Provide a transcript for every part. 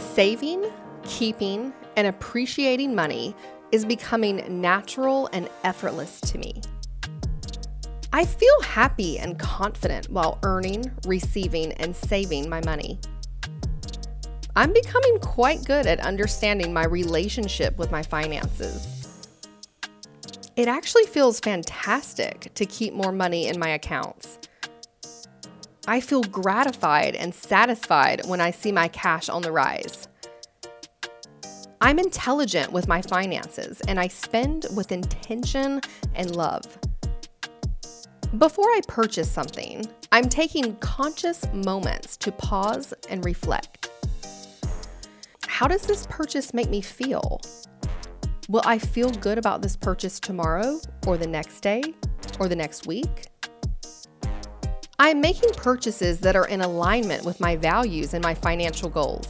Saving, keeping, and appreciating money is becoming natural and effortless to me. I feel happy and confident while earning, receiving, and saving my money. I'm becoming quite good at understanding my relationship with my finances. It actually feels fantastic to keep more money in my accounts. I feel gratified and satisfied when I see my cash on the rise. I'm intelligent with my finances and I spend with intention and love. Before I purchase something, I'm taking conscious moments to pause and reflect. How does this purchase make me feel? Will I feel good about this purchase tomorrow, or the next day, or the next week? I'm making purchases that are in alignment with my values and my financial goals.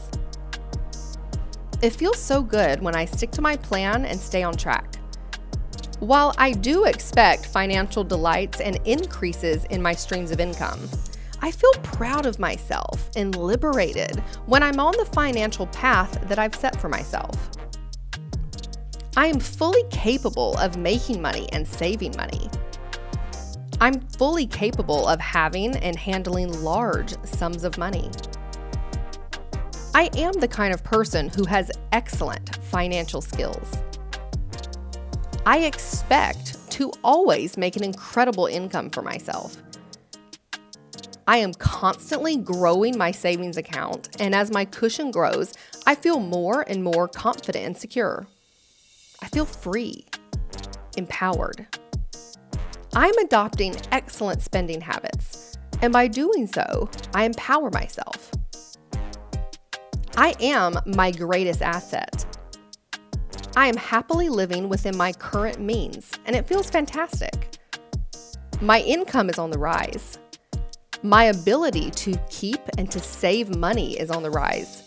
It feels so good when I stick to my plan and stay on track. While I do expect financial delights and increases in my streams of income, I feel proud of myself and liberated when I'm on the financial path that I've set for myself. I am fully capable of making money and saving money. I'm fully capable of having and handling large sums of money. I am the kind of person who has excellent financial skills. I expect to always make an incredible income for myself. I am constantly growing my savings account, and as my cushion grows, I feel more and more confident and secure. I feel free, empowered. I'm adopting excellent spending habits, and by doing so, I empower myself. I am my greatest asset. I am happily living within my current means, and it feels fantastic. My income is on the rise. My ability to keep and to save money is on the rise.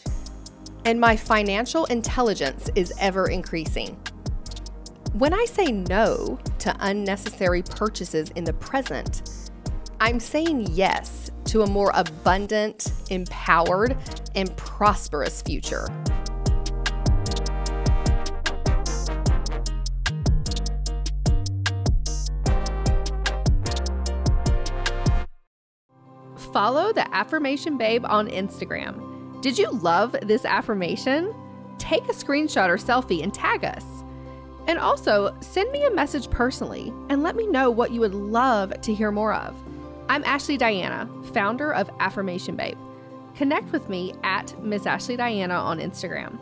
And my financial intelligence is ever increasing. When I say no to unnecessary purchases in the present, I'm saying yes to a more abundant, empowered, and prosperous future. Follow the Affirmation Babe on Instagram. Did you love this affirmation? Take a screenshot or selfie and tag us. And also, send me a message personally and let me know what you would love to hear more of. I'm Ashley Diana, founder of Affirmation Babe. Connect with me at Miss Ashley Diana on Instagram.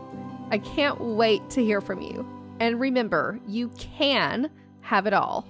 I can't wait to hear from you. And remember, you can have it all.